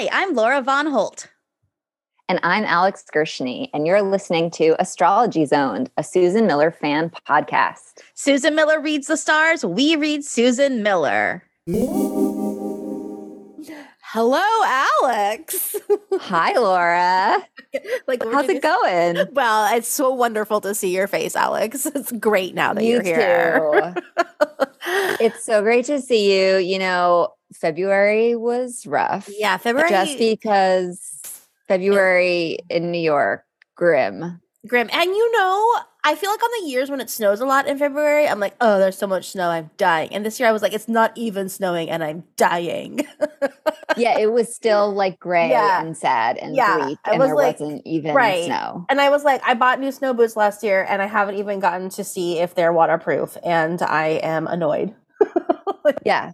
Hi, I'm Laura Von Holt. And I'm Alex Gershny, and you're listening to Astrology Zoned, a Susan Miller fan podcast. Susan Miller reads the stars. We read Susan Miller. Hello, Alex. Hi, Laura. like, how's it going? Well, it's so wonderful to see your face, Alex. It's great now that you are here. it's so great to see you. You know, February was rough. Yeah, February. Just because February in New York, grim. Grim. And you know, I feel like on the years when it snows a lot in February, I'm like, oh, there's so much snow, I'm dying. And this year I was like, it's not even snowing and I'm dying. yeah, it was still like gray yeah. and sad and yeah, bleak, and was there like, wasn't even right. snow. And I was like, I bought new snow boots last year and I haven't even gotten to see if they're waterproof, and I am annoyed. yeah.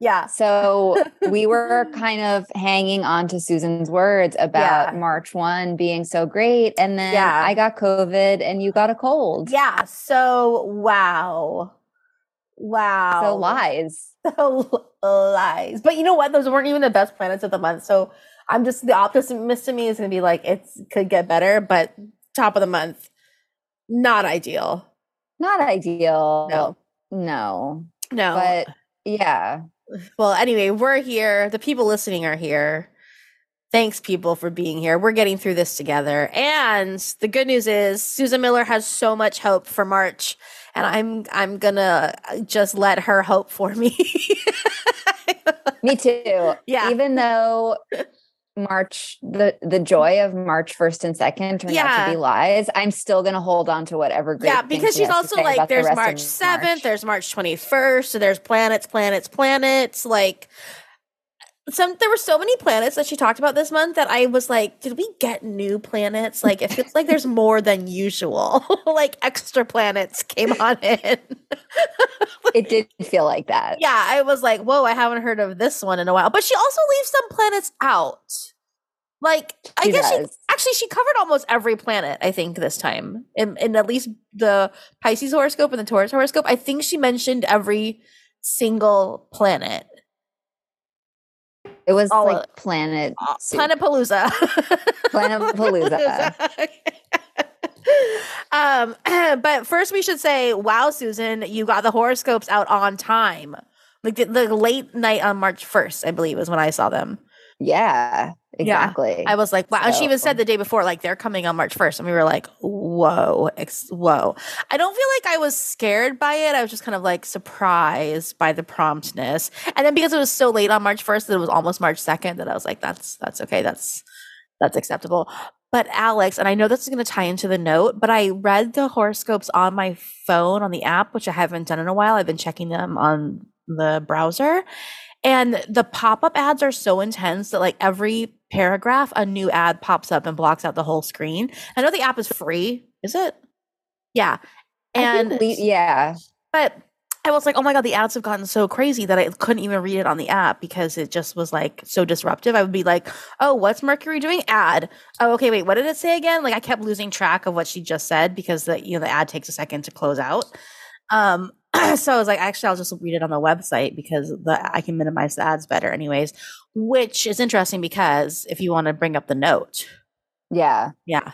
Yeah. So we were kind of hanging on to Susan's words about yeah. March 1 being so great. And then yeah. I got COVID and you got a cold. Yeah. So, wow. Wow. So lies. So lies. But you know what? Those weren't even the best planets of the month. So I'm just the optimist to me is going to be like, it could get better, but top of the month, not ideal. Not ideal. No. No. No. But yeah well, anyway, we're here. The people listening are here. Thanks, people, for being here. We're getting through this together. And the good news is Susan Miller has so much hope for March. And I'm I'm gonna just let her hope for me. me too. Yeah. Even though March, the the joy of March first and second turned yeah. out to be lies. I'm still gonna hold on to whatever. yeah, because she's also like, there's the March seventh, there's March twenty first, so there's planets, planets, planets. Like some, there were so many planets that she talked about this month that I was like, did we get new planets? Like it feels like there's more than usual. like extra planets came on in. it did feel like that. Yeah, I was like, whoa, I haven't heard of this one in a while. But she also leaves some planets out. Like I guess does. she actually she covered almost every planet, I think, this time. In in at least the Pisces horoscope and the Taurus horoscope. I think she mentioned every single planet. It was All like Planet uh, Planet Palooza. Planet Palooza. um, but first we should say, wow, Susan, you got the horoscopes out on time. Like the, the late night on March 1st, I believe, was when I saw them. Yeah. Exactly. Yeah. I was like, wow. So. And she even said the day before, like, they're coming on March 1st. And we were like, whoa, ex- whoa. I don't feel like I was scared by it. I was just kind of like surprised by the promptness. And then because it was so late on March 1st that it was almost March 2nd, that I was like, that's, that's okay. That's, that's acceptable. But Alex, and I know this is going to tie into the note, but I read the horoscopes on my phone on the app, which I haven't done in a while. I've been checking them on the browser. And the pop up ads are so intense that, like, every paragraph, a new ad pops up and blocks out the whole screen. I know the app is free. Is it? Yeah. And we, yeah. But I was like, oh my God, the ads have gotten so crazy that I couldn't even read it on the app because it just was like so disruptive. I would be like, oh, what's Mercury doing? Ad. Oh, okay, wait, what did it say again? Like I kept losing track of what she just said because the you know the ad takes a second to close out. Um, so I was like, actually, I'll just read it on the website because the, I can minimize the ads better, anyways. Which is interesting because if you want to bring up the note, yeah, yeah.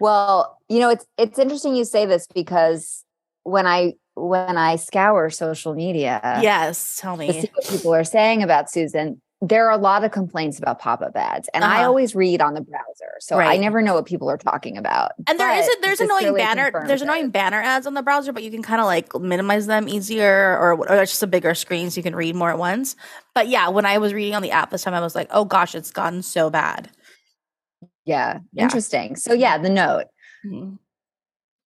Well, you know, it's it's interesting you say this because when I when I scour social media, yes, tell me to see what people are saying about Susan there are a lot of complaints about pop-up ads and uh-huh. i always read on the browser so right. i never know what people are talking about and there is a there's annoying banner there's annoying banner ads on the browser but you can kind of like minimize them easier or, or it's just a bigger screen so you can read more at once but yeah when i was reading on the app this time i was like oh gosh it's gotten so bad yeah, yeah. interesting so yeah the note mm-hmm.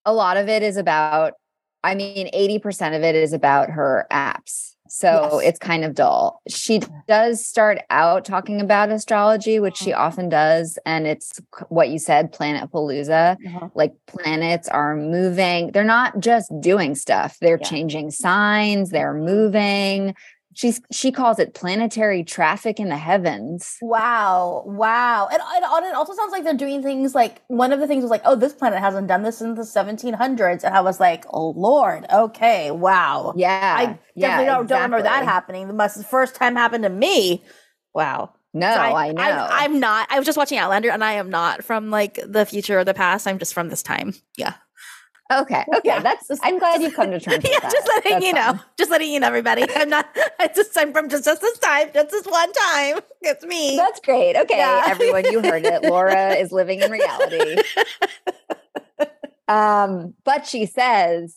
a lot of it is about i mean 80% of it is about her apps so yes. it's kind of dull. She does start out talking about astrology, which she uh-huh. often does. And it's what you said, Planet Palooza. Uh-huh. Like planets are moving. They're not just doing stuff, they're yeah. changing signs, they're moving, she's she calls it planetary traffic in the heavens wow wow and, and, it also sounds like they're doing things like one of the things was like oh this planet hasn't done this since the 1700s and i was like oh lord okay wow yeah i definitely yeah, don't, exactly. don't remember that happening the must the first time happened to me wow No, so I, I, know. I, I'm not. I was just watching Outlander, and I am not from like the future or the past. I'm just from this time. Yeah. Okay. Okay. Yeah. That's. I'm glad you've come to terms. yeah. Just letting That's you fun. know. Just letting you know, everybody. I'm not. I just. I'm from just, just this time. Just this one time. It's me. That's great. Okay, yeah. everyone, you heard it. Laura is living in reality. um, but she says,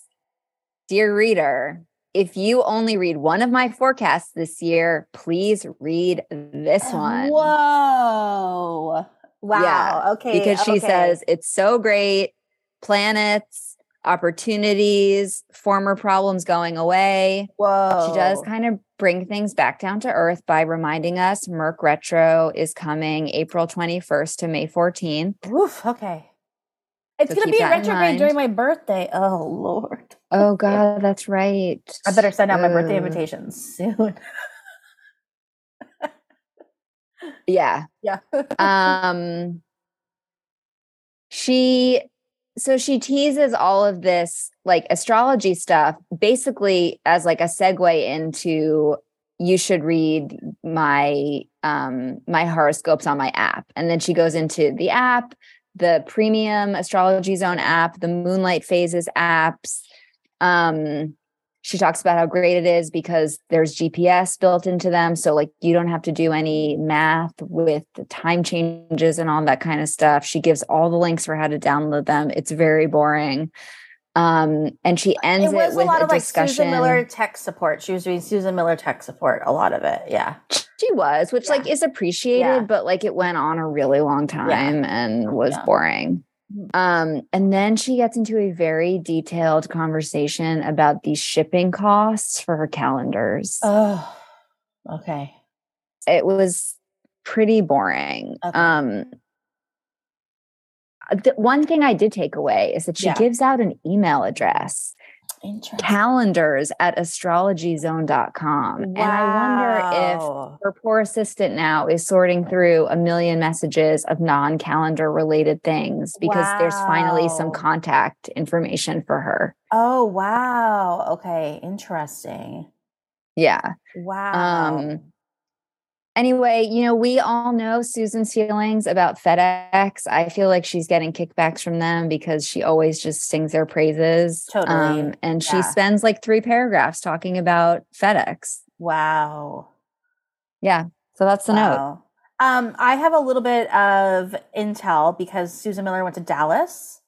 "Dear reader, if you only read one of my forecasts this year, please read this one." Whoa. Wow. Yeah, okay. Because she okay. says it's so great. Planets opportunities, former problems going away. Whoa. She does kind of bring things back down to earth by reminding us Merc Retro is coming April 21st to May 14th. Oof, okay. It's so going to be a retrograde during my birthday. Oh, Lord. Oh, God, that's right. I better send out my birthday invitations soon. yeah. Yeah. um, she so she teases all of this like astrology stuff basically as like a segue into you should read my um my horoscopes on my app. And then she goes into the app the premium astrology zone app the moonlight phases apps um she talks about how great it is because there's GPS built into them. So, like, you don't have to do any math with the time changes and all that kind of stuff. She gives all the links for how to download them. It's very boring. Um, and she ends it, it with a, lot a of discussion. Like Susan Miller tech support. She was doing Susan Miller tech support, a lot of it. Yeah. She was, which yeah. like is appreciated, yeah. but like it went on a really long time yeah. and was boring. Mm. Um, and then she gets into a very detailed conversation about the shipping costs for her calendars. Oh, okay. It was pretty boring. Okay. Um, the one thing I did take away is that she yeah. gives out an email address calendars at astrologyzone.com. Wow. And I wonder if her poor assistant now is sorting through a million messages of non calendar related things because wow. there's finally some contact information for her. Oh, wow. Okay. Interesting. Yeah. Wow. Um, anyway, you know, we all know Susan's feelings about FedEx. I feel like she's getting kickbacks from them because she always just sings their praises. Totally. Um, and yeah. she spends like three paragraphs talking about FedEx. Wow. Yeah. So that's the wow. note. Um, I have a little bit of intel because Susan Miller went to Dallas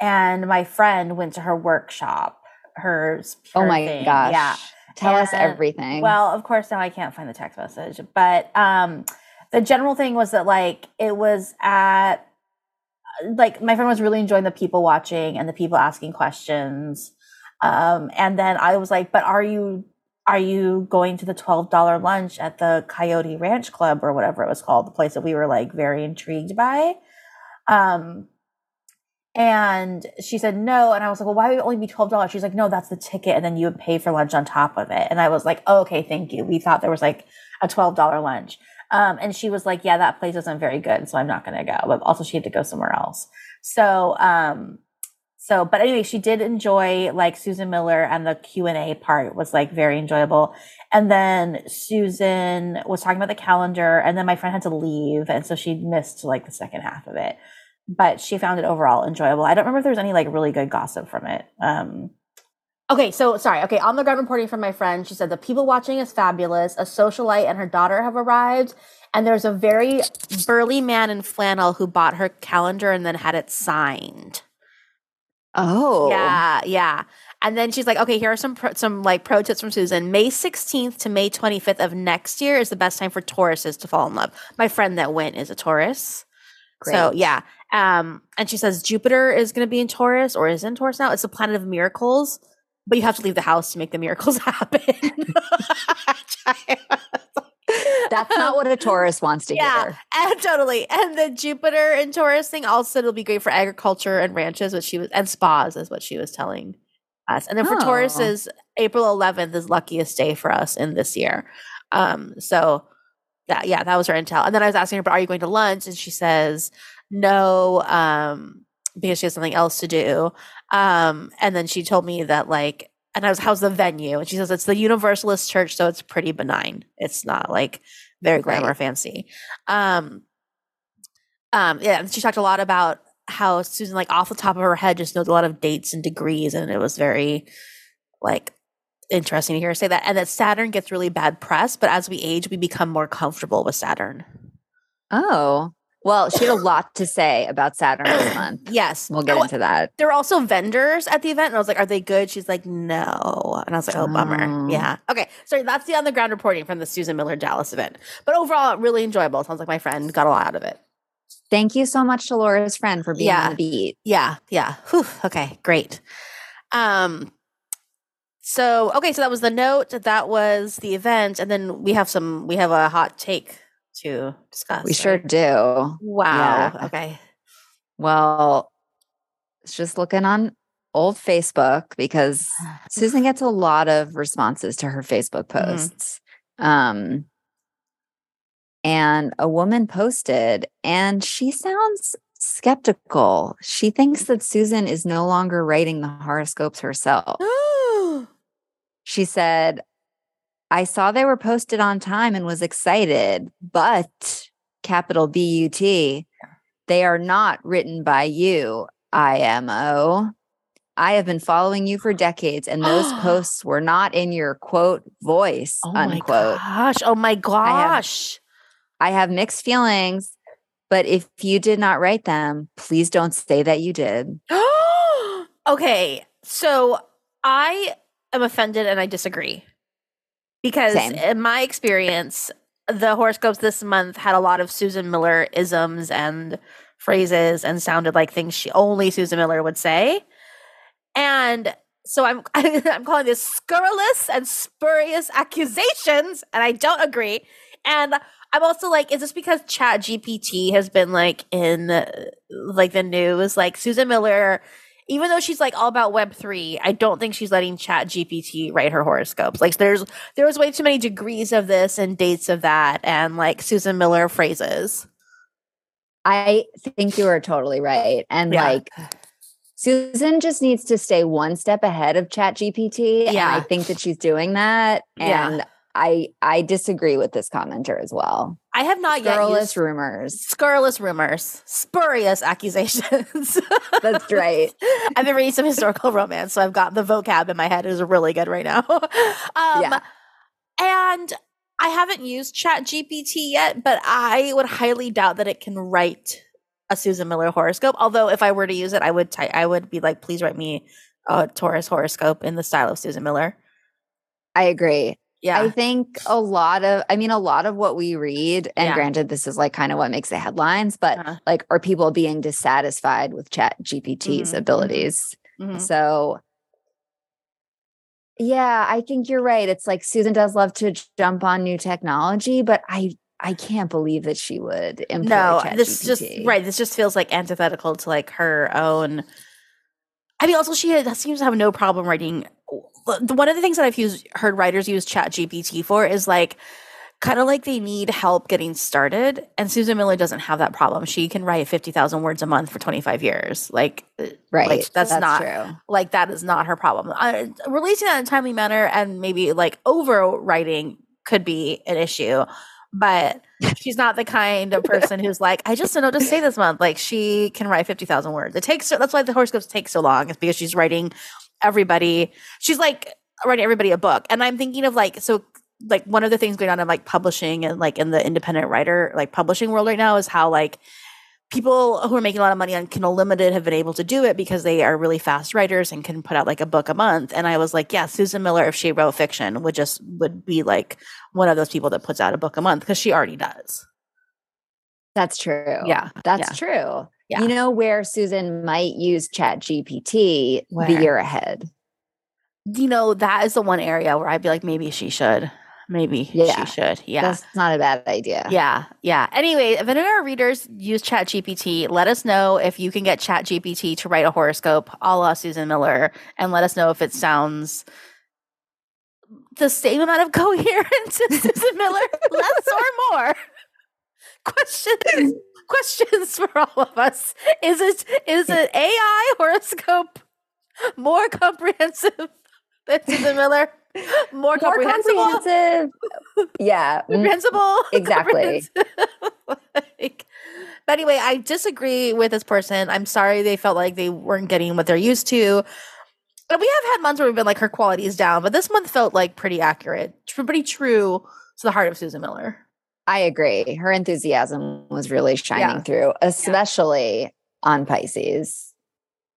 and my friend went to her workshop. Her oh my thing. gosh. Yeah. Tell and, us everything. Well, of course, now I can't find the text message, but um, the general thing was that like it was at like my friend was really enjoying the people watching and the people asking questions. Um, and then I was like, but are you are you going to the $12 lunch at the Coyote Ranch Club or whatever it was called, the place that we were like very intrigued by? Um, and she said no. And I was like, well, why would it only be $12? She's like, no, that's the ticket. And then you would pay for lunch on top of it. And I was like, oh, okay, thank you. We thought there was like a $12 lunch. Um, and she was like, yeah, that place isn't very good. So I'm not going to go. But also she had to go somewhere else. So, um, so, but anyway, she did enjoy like Susan Miller and the Q and A part was like very enjoyable. And then Susan was talking about the calendar and then my friend had to leave. And so she missed like the second half of it but she found it overall enjoyable. I don't remember if there's any like really good gossip from it. Um, okay, so sorry. Okay, on the ground reporting from my friend, she said the people watching is fabulous. A socialite and her daughter have arrived, and there's a very burly man in flannel who bought her calendar and then had it signed. Oh, yeah, yeah. And then she's like, "Okay, here are some pro- some like pro tips from Susan. May 16th to May 25th of next year is the best time for Tauruses to fall in love. My friend that went is a Taurus." Great. So yeah, um, and she says Jupiter is going to be in Taurus or is in Taurus now. It's the planet of miracles, but you have to leave the house to make the miracles happen. That's not what a Taurus wants to yeah, hear. And totally. And the Jupiter and Taurus thing also it'll be great for agriculture and ranches, which she was and spas is what she was telling us. And then for oh. Taurus is April 11th is luckiest day for us in this year. Um, so that yeah, that was her intel. And then I was asking her, but are you going to lunch? And she says, no, um, because she has something else to do. Um, and then she told me that like and I was, how's the venue? And she says, it's the Universalist Church, so it's pretty benign. It's not like very glamour right. fancy. Um, um, yeah, she talked a lot about how Susan, like off the top of her head, just knows a lot of dates and degrees, and it was very like interesting to hear her say that. And that Saturn gets really bad press, but as we age, we become more comfortable with Saturn. Oh, well, she had a lot to say about Saturn this month. Yes. We'll get oh, into that. There were also vendors at the event, and I was like, Are they good? She's like, No. And I was like, Oh, bummer. Oh. Yeah. Okay. So that's the on the ground reporting from the Susan Miller Dallas event. But overall, really enjoyable. Sounds like my friend got a lot out of it. Thank you so much to Laura's friend for being yeah. on the beat. Yeah. Yeah. Whew. Okay. Great. Um, so okay, so that was the note. That was the event, and then we have some. We have a hot take to discuss. We right? sure do. Wow. Yeah. Okay. Well, it's just looking on old Facebook because Susan gets a lot of responses to her Facebook mm-hmm. posts. Mm-hmm. Um, and a woman posted, and she sounds skeptical. She thinks that Susan is no longer writing the horoscopes herself. she said, I saw they were posted on time and was excited, but capital B U T, they are not written by you, IMO. I have been following you for decades, and those posts were not in your quote voice, oh unquote. My gosh. Oh my gosh. I have, I have mixed feelings, but if you did not write them, please don't say that you did. okay. So I am offended and I disagree because Same. in my experience, the horoscopes this month had a lot of Susan Miller isms and phrases and sounded like things she only Susan Miller would say. And so I'm I'm calling this scurrilous and spurious accusations, and I don't agree. And I'm also like, is this because Chat GPT has been like in like the news? Like Susan Miller even though she's like all about web 3 i don't think she's letting chat gpt write her horoscopes like there's there was way too many degrees of this and dates of that and like susan miller phrases i think you are totally right and yeah. like Susan just needs to stay one step ahead of Chat GPT. Yeah. And I think that she's doing that. And yeah. I I disagree with this commenter as well. I have not scurrilous yet used rumors, scurrilous rumors, spurious accusations. That's right. I've been reading some historical romance, so I've got the vocab in my head is really good right now. um, yeah. And I haven't used Chat GPT yet, but I would highly doubt that it can write a Susan Miller horoscope. Although, if I were to use it, I would ty- I would be like, please write me a Taurus horoscope in the style of Susan Miller. I agree. Yeah. I think a lot of, I mean, a lot of what we read, and yeah. granted, this is like kind of what makes the headlines, but uh-huh. like, are people being dissatisfied with Chat GPT's mm-hmm. abilities? Mm-hmm. So, yeah, I think you're right. It's like Susan does love to jump on new technology, but I I can't believe that she would no. This just right. This just feels like antithetical to like her own. I mean, also she has, seems to have no problem writing one of the things that I've used heard writers use Chat GPT for is like kind of like they need help getting started. And Susan Miller doesn't have that problem. She can write 50,000 words a month for 25 years. Like, uh, right. Like, that's, that's, not true. like, that is not her problem. Uh, releasing that in a timely manner and maybe like overwriting could be an issue. But she's not the kind of person who's like, I just don't know what to say this month. Like, she can write 50,000 words. It takes, that's why the horoscopes take so long. It's because she's writing everybody. She's like writing everybody a book. And I'm thinking of like, so like one of the things going on in like publishing and like in the independent writer, like publishing world right now is how like people who are making a lot of money on Kindle Limited have been able to do it because they are really fast writers and can put out like a book a month. And I was like, yeah, Susan Miller, if she wrote fiction, would just would be like one of those people that puts out a book a month because she already does. That's true. Yeah. That's yeah. true. Yeah. You know where Susan might use Chat GPT where? the year ahead? You know, that is the one area where I'd be like, maybe she should. Maybe yeah. she should. Yeah. That's not a bad idea. Yeah. Yeah. Anyway, if any of our readers use Chat GPT, let us know if you can get Chat GPT to write a horoscope a la Susan Miller and let us know if it sounds the same amount of coherence as Susan Miller, less or more. Questions questions for all of us. Is it is an AI horoscope more comprehensive than Susan Miller. More, More comprehensive. Yeah. Mm, comprehensible. Exactly. like, but anyway, I disagree with this person. I'm sorry they felt like they weren't getting what they're used to. And we have had months where we've been like her quality is down, but this month felt like pretty accurate, pretty true to the heart of Susan Miller. I agree. Her enthusiasm was really shining yeah. through, especially yeah. on Pisces.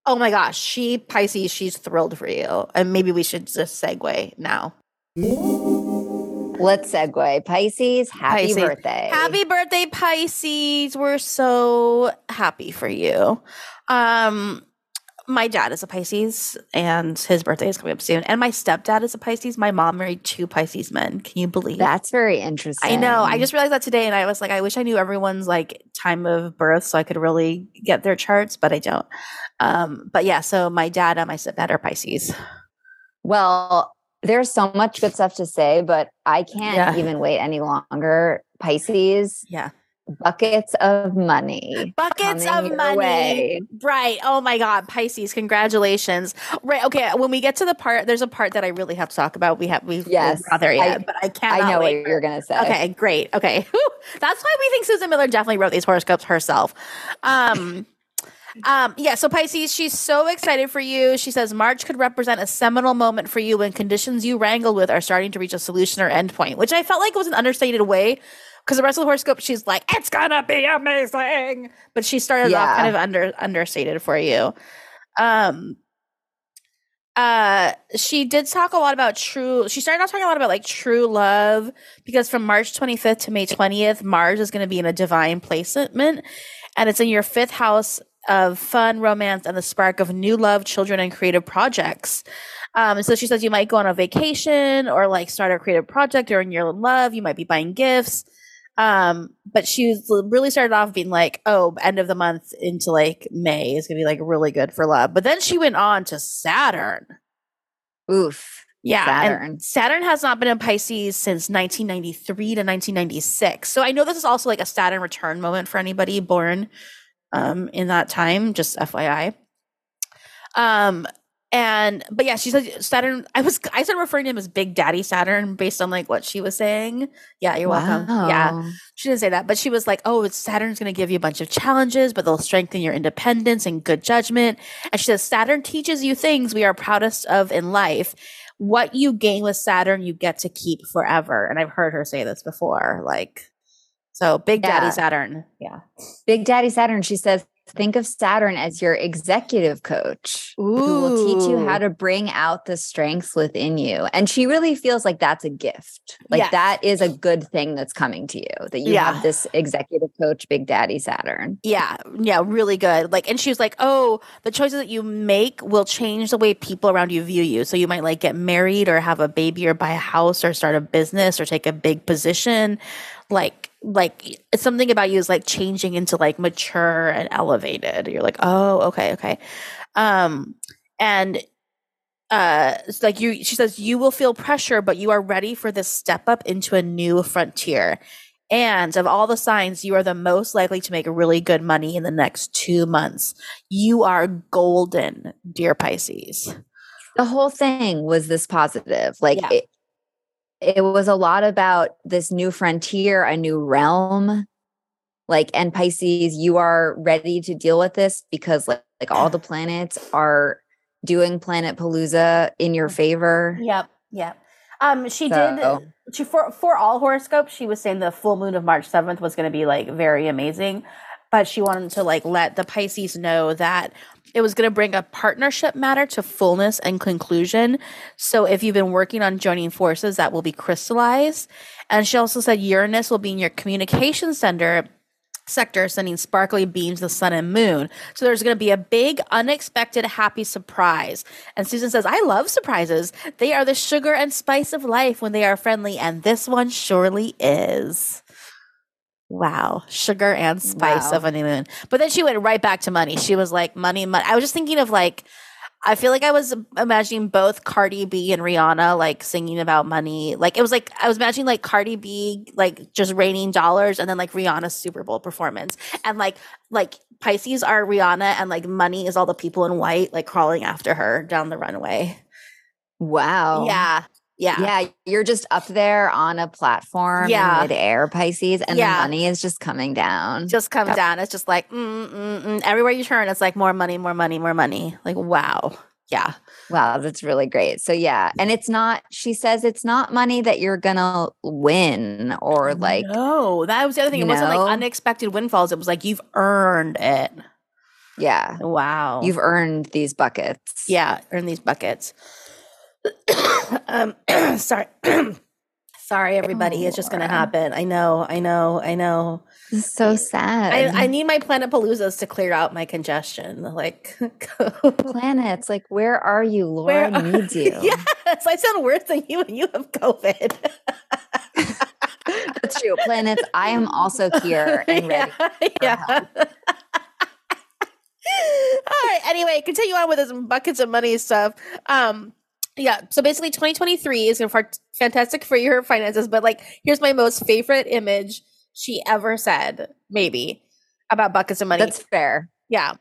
Oh my gosh, she Pisces, she's thrilled for you. And maybe we should just segue now. Let's segue. Pisces, happy Pisces. birthday. Happy birthday, Pisces. We're so happy for you. Um, my dad is a Pisces and his birthday is coming up soon. And my stepdad is a Pisces. My mom married two Pisces men. Can you believe? That's very interesting. I know. I just realized that today and I was like, I wish I knew everyone's like time of birth so I could really get their charts, but I don't. Um, but yeah, so my dad and my stepdad are Pisces. Well, there's so much good stuff to say, but I can't yeah. even wait any longer. Pisces. Yeah buckets of money. Buckets of money. Way. Right. Oh my God. Pisces, congratulations. Right. Okay. When we get to the part, there's a part that I really have to talk about. We have, we've yes, not there yet, I, but I can't. I know wait. what you're going to say. Okay. Great. Okay. That's why we think Susan Miller definitely wrote these horoscopes herself. Um, Um, yeah, so Pisces, she's so excited for you. She says March could represent a seminal moment for you when conditions you wrangled with are starting to reach a solution or endpoint, which I felt like was an understated way because the rest of the horoscope, she's like, it's gonna be amazing. But she started yeah. off kind of under understated for you. Um uh she did talk a lot about true she started off talking a lot about like true love because from March 25th to May 20th, Mars is gonna be in a divine placement and it's in your fifth house of fun, romance, and the spark of new love, children, and creative projects. Um, so she says you might go on a vacation or like start a creative project during your love. You might be buying gifts. Um, but she was really started off being like, oh, end of the month into like May is gonna be like really good for love. But then she went on to Saturn. Oof. Yeah, Saturn. Saturn has not been in Pisces since 1993 to 1996. So I know this is also like a Saturn return moment for anybody born um, in that time. Just FYI. Um, and but yeah, she said Saturn. I was I started referring to him as Big Daddy Saturn based on like what she was saying. Yeah, you're wow. welcome. Yeah, she didn't say that, but she was like, "Oh, Saturn's going to give you a bunch of challenges, but they'll strengthen your independence and good judgment." And she says Saturn teaches you things we are proudest of in life. What you gain with Saturn, you get to keep forever. And I've heard her say this before. Like, so Big Daddy yeah. Saturn. Yeah. Big Daddy Saturn. She says think of Saturn as your executive coach Ooh. who will teach you how to bring out the strengths within you. And she really feels like that's a gift. Like yes. that is a good thing that's coming to you that you yeah. have this executive coach, Big Daddy Saturn. Yeah. Yeah. Really good. Like, and she was like, oh, the choices that you make will change the way people around you view you. So you might like get married or have a baby or buy a house or start a business or take a big position. Like, like something about you is like changing into like mature and elevated. You're like, oh, okay, okay. Um, and uh it's like you she says you will feel pressure but you are ready for this step up into a new frontier and of all the signs you are the most likely to make really good money in the next 2 months you are golden dear pisces the whole thing was this positive like yeah. it, it was a lot about this new frontier, a new realm. Like, and Pisces, you are ready to deal with this because, like, like all the planets are doing Planet Palooza in your favor. Yep. Yep. Um, she so. did. She for for all horoscopes, she was saying the full moon of March seventh was going to be like very amazing, but she wanted to like let the Pisces know that it was going to bring a partnership matter to fullness and conclusion. So if you've been working on joining forces, that will be crystallized. And she also said Uranus will be in your communication center sector sending sparkly beams the sun and moon. So there's going to be a big, unexpected, happy surprise. And Susan says, I love surprises. They are the sugar and spice of life when they are friendly. And this one surely is. Wow, sugar and spice wow. of a new moon. But then she went right back to money. She was like, money, money. I was just thinking of like, I feel like I was imagining both Cardi B and Rihanna like singing about money. Like it was like I was imagining like Cardi B like just raining dollars and then like Rihanna's Super Bowl performance. And like like Pisces are Rihanna and like money is all the people in white like crawling after her down the runway. Wow. Yeah. Yeah. Yeah. You're just up there on a platform yeah. in midair, Pisces, and yeah. the money is just coming down. Just comes down. It's just like, mm, mm, mm. everywhere you turn, it's like more money, more money, more money. Like, wow. Yeah. Wow. That's really great. So, yeah. And it's not, she says it's not money that you're going to win or like. No, that was the other thing. It wasn't like unexpected windfalls. It was like you've earned it. Yeah. Wow. You've earned these buckets. Yeah. Earned these buckets. Um, sorry. sorry, everybody. Oh, it's just going to happen. I know. I know. I know. It's so sad. I, I need my planet paloozas to clear out my congestion. Like planets, like where are you? Laura where needs you. Yes, I sound worse than you, and you have COVID. That's true. Planets, I am also here and ready. Yeah. yeah. All right. Anyway, continue on with this buckets of money stuff. Um, yeah. So basically, 2023 is fantastic for your finances. But like, here's my most favorite image she ever said, maybe about buckets of money. That's fair. Yeah.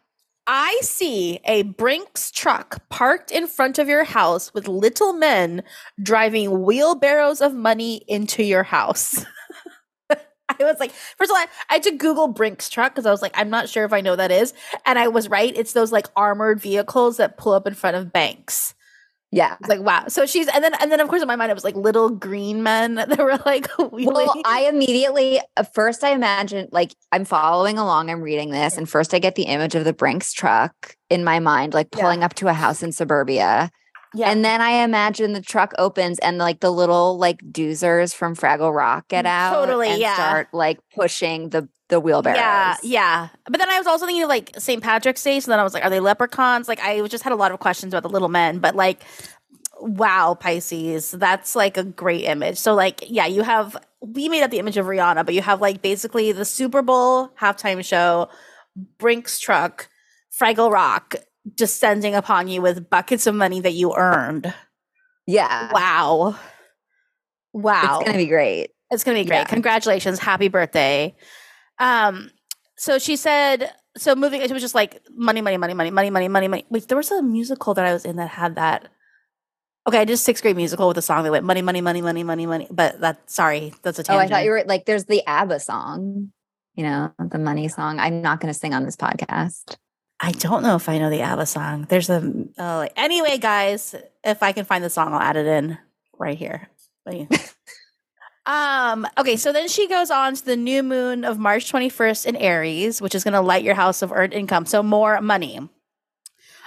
I see a Brinks truck parked in front of your house with little men driving wheelbarrows of money into your house. I was like, first of all, I, I had to Google Brinks truck because I was like, I'm not sure if I know that is. And I was right. It's those like armored vehicles that pull up in front of banks. Yeah. Like wow. So she's and then and then of course in my mind it was like little green men that were like wheeling. Well, I immediately uh, first I imagined like I'm following along, I'm reading this, and first I get the image of the Brinks truck in my mind, like pulling yeah. up to a house in suburbia. Yeah. And then I imagine the truck opens and like the little like doozers from Fraggle Rock get mm, out totally, and yeah. start like pushing the the wheelbarrows. Yeah, yeah. But then I was also thinking of like St. Patrick's Day. So then I was like, are they leprechauns? Like I just had a lot of questions about the little men, but like wow, Pisces, that's like a great image. So like, yeah, you have we made up the image of Rihanna, but you have like basically the Super Bowl halftime show, Brinks truck, Fraggle Rock, descending upon you with buckets of money that you earned. Yeah. Wow. Wow. It's going to be great. It's going to be great. Yeah. Congratulations. Happy birthday. Um, so she said, so moving, it was just like money, money, money, money, money, money, money, money. Wait, there was a musical that I was in that had that. Okay, I did sixth grade musical with a song that went money, money, money, money, money, money. But that, sorry, that's a tangent. Oh, I thought you were like, there's the ABBA song, you know, the money song. I'm not going to sing on this podcast. I don't know if I know the ABBA song. There's a, anyway, guys, if I can find the song, I'll add it in right here. But, yeah um. Okay. So then she goes on to the new moon of March 21st in Aries, which is going to light your house of earned income, so more money.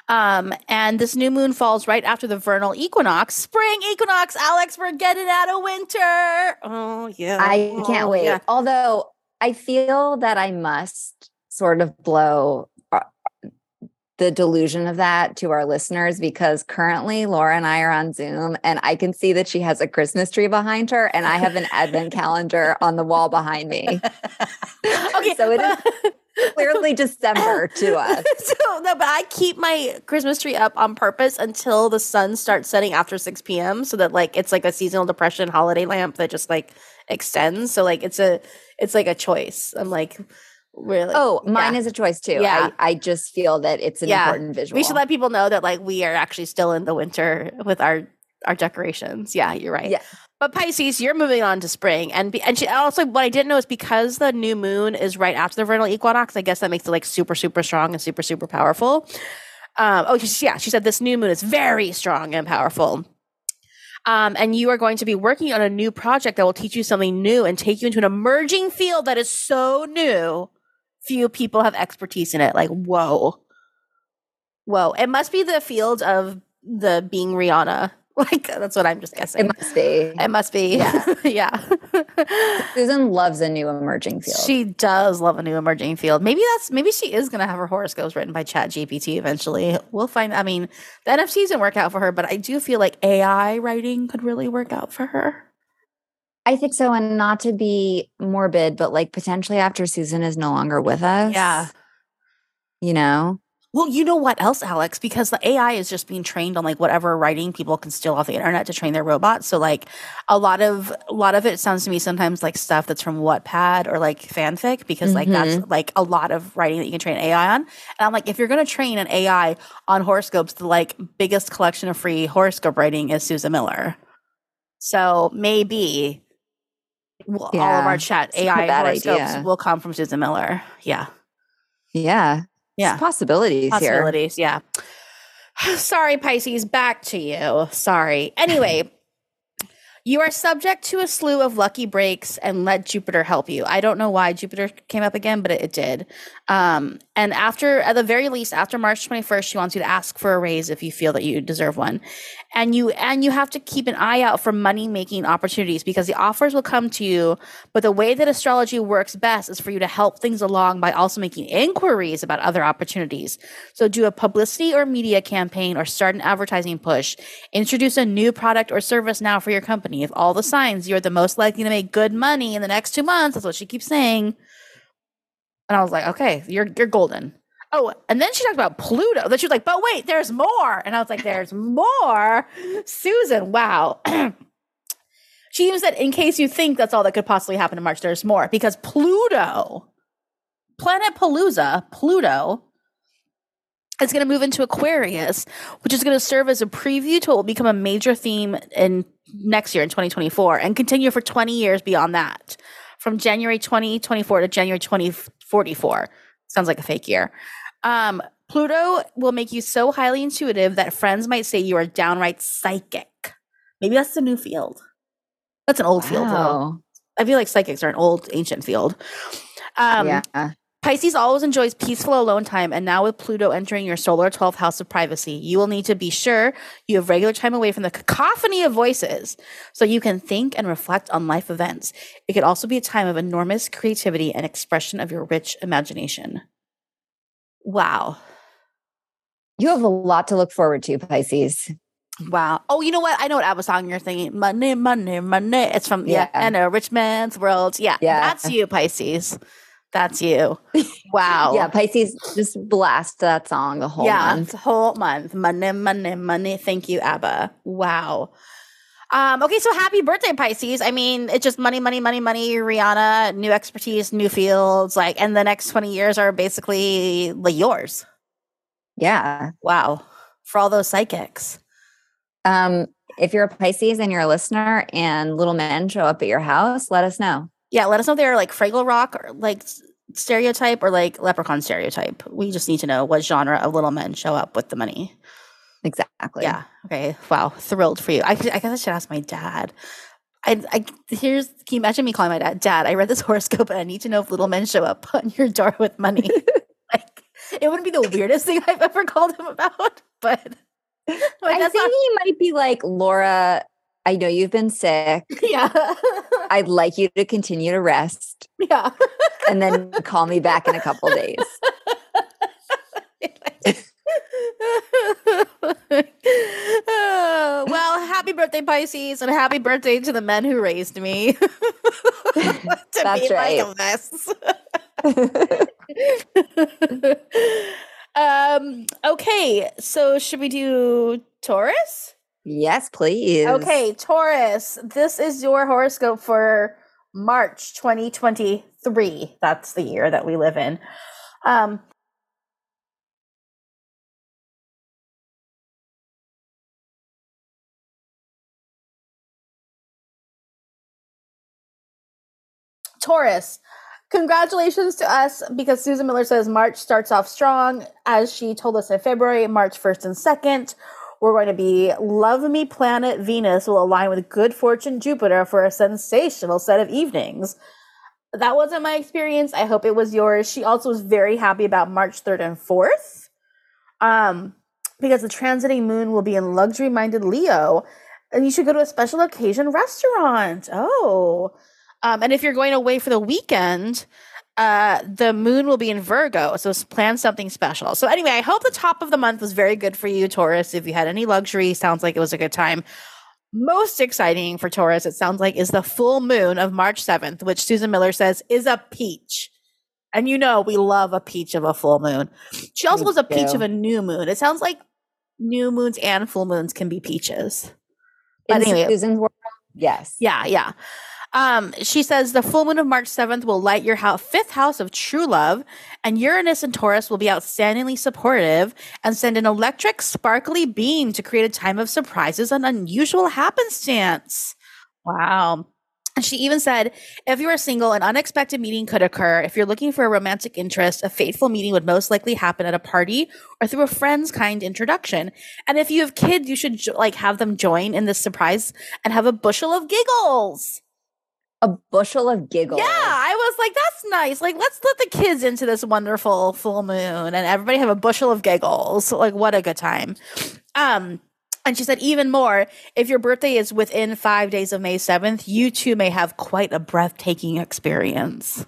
Um, and this new moon falls right after the vernal equinox, spring equinox. Alex, we're getting out of winter. Oh yeah, I can't wait. Yeah. Although I feel that I must sort of blow the delusion of that to our listeners because currently Laura and I are on Zoom and I can see that she has a Christmas tree behind her and I have an advent calendar on the wall behind me. okay. So it is clearly December to us. so no, but I keep my Christmas tree up on purpose until the sun starts setting after 6 p.m. so that like it's like a seasonal depression holiday lamp that just like extends. So like it's a it's like a choice. I'm like really oh mine yeah. is a choice too yeah I, I just feel that it's an yeah. important visual we should let people know that like we are actually still in the winter with our our decorations yeah you're right yeah but Pisces, you're moving on to spring, and be, and she, also what I didn't know is because the new moon is right after the vernal equinox. I guess that makes it like super super strong and super super powerful. Um, oh yeah, she said this new moon is very strong and powerful. Um, and you are going to be working on a new project that will teach you something new and take you into an emerging field that is so new few people have expertise in it. Like, whoa. Whoa. It must be the field of the being Rihanna. Like that's what I'm just guessing. It must be. It must be. Yeah. yeah. Susan loves a new emerging field. She does love a new emerging field. Maybe that's maybe she is gonna have her horoscopes written by Chat GPT eventually. We'll find I mean, the NFTs didn't work out for her, but I do feel like AI writing could really work out for her. I think so. And not to be morbid, but like potentially after Susan is no longer with us. Yeah. You know? Well, you know what else, Alex? Because the AI is just being trained on like whatever writing people can steal off the internet to train their robots. So like a lot of a lot of it sounds to me sometimes like stuff that's from Wattpad or like fanfic because like mm-hmm. that's like a lot of writing that you can train AI on. And I'm like, if you're gonna train an AI on horoscopes, the like biggest collection of free horoscope writing is Susan Miller. So maybe. All of our chat AI horoscopes will come from Susan Miller. Yeah. Yeah. Yeah. possibilities, here. possibilities here. yeah. Sorry, Pisces, back to you. Sorry. Anyway, you are subject to a slew of lucky breaks and let Jupiter help you. I don't know why Jupiter came up again, but it, it did. Um, and after, at the very least, after March 21st, she wants you to ask for a raise if you feel that you deserve one. And you, and you have to keep an eye out for money making opportunities because the offers will come to you. But the way that astrology works best is for you to help things along by also making inquiries about other opportunities. So do a publicity or media campaign or start an advertising push. Introduce a new product or service now for your company. If all the signs you're the most likely to make good money in the next two months, that's what she keeps saying and I was like, okay, you're you're golden. Oh, and then she talked about Pluto. Then she was like, but wait, there's more. And I was like, there's more. Susan, wow. she even said, in case you think that's all that could possibly happen in March, there's more. Because Pluto, Planet Palooza, Pluto, is going to move into Aquarius, which is going to serve as a preview to what will become a major theme in next year in 2024 and continue for 20 years beyond that from January 2024 to January 2044. Sounds like a fake year. Um, Pluto will make you so highly intuitive that friends might say you are downright psychic. Maybe that's the new field. That's an old wow. field, though. I feel like psychics are an old, ancient field. Um, yeah. Pisces always enjoys peaceful alone time, and now with Pluto entering your solar 12th house of privacy, you will need to be sure you have regular time away from the cacophony of voices so you can think and reflect on life events. It could also be a time of enormous creativity and expression of your rich imagination. Wow. You have a lot to look forward to, Pisces. Wow. Oh, you know what? I know what ABBA song you're thinking. Money, money, money. It's from, yeah, yeah and a rich man's world. Yeah, yeah. That's you, Pisces. That's you. Wow. yeah, Pisces just blast that song the whole month. yeah, month. whole month. Money, money, money. Thank you, ABBA. Wow. Um, okay, so happy birthday, Pisces. I mean, it's just money, money, money, money, Rihanna, new expertise, new fields, like, and the next 20 years are basically like yours. Yeah. Wow. For all those psychics. Um, if you're a Pisces and you're a listener and little men show up at your house, let us know yeah, let us know if they're like Fraggle Rock or like stereotype or like Leprechaun stereotype. We just need to know what genre of little men show up with the money. Exactly. Yeah. Okay. Wow. Thrilled for you. I, I guess I should ask my dad. I, I here's can you imagine me calling my dad? Dad, I read this horoscope and I need to know if little men show up on your door with money. like it wouldn't be the weirdest thing I've ever called him about, but I think not- he might be like Laura I know you've been sick. Yeah. I'd like you to continue to rest. Yeah. and then call me back in a couple days. well, happy birthday, Pisces, and happy birthday to the men who raised me. to That's be right. like um. Okay, so should we do Taurus? Yes, please. Okay, Taurus, this is your horoscope for March 2023. That's the year that we live in. Um, Taurus, congratulations to us because Susan Miller says March starts off strong. As she told us in February, March 1st and 2nd we're going to be Love Me Planet Venus will align with Good Fortune Jupiter for a sensational set of evenings. That wasn't my experience. I hope it was yours. She also was very happy about March 3rd and 4th. Um, because the transiting moon will be in luxury minded Leo. And you should go to a special occasion restaurant. Oh. Um, and if you're going away for the weekend, uh, the moon will be in Virgo, so plan something special. So anyway, I hope the top of the month was very good for you, Taurus. If you had any luxury, sounds like it was a good time. Most exciting for Taurus, it sounds like, is the full moon of March 7th, which Susan Miller says is a peach. And you know, we love a peach of a full moon. She also was a peach of a new moon. It sounds like new moons and full moons can be peaches. But In anyway, Susan's world, yes. Yeah, yeah. Um, she says the full moon of March 7th will light your house, fifth house of true love, and Uranus and Taurus will be outstandingly supportive and send an electric, sparkly beam to create a time of surprises and unusual happenstance. Wow. And she even said, if you are single, an unexpected meeting could occur. If you're looking for a romantic interest, a fateful meeting would most likely happen at a party or through a friend's kind introduction. And if you have kids, you should like have them join in this surprise and have a bushel of giggles. A bushel of giggles. Yeah, I was like, that's nice. Like, let's let the kids into this wonderful full moon and everybody have a bushel of giggles. Like, what a good time. Um, and she said, even more, if your birthday is within five days of May 7th, you too may have quite a breathtaking experience.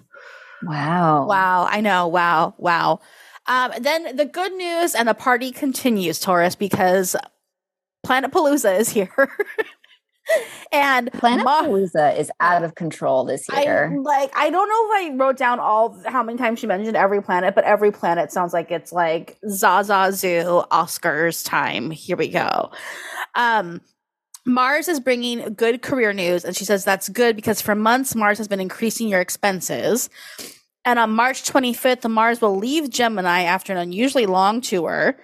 Wow. Wow. I know. Wow. Wow. Um, then the good news and the party continues, Taurus, because Planet Palooza is here. and Planet Palooza is out of control this year. I, like, I don't know if I wrote down all how many times she mentioned every planet, but every planet sounds like it's like Zaza Zoo Oscars time. Here we go. Um, Mars is bringing good career news, and she says that's good because for months Mars has been increasing your expenses. And on March 25th, Mars will leave Gemini after an unusually long tour.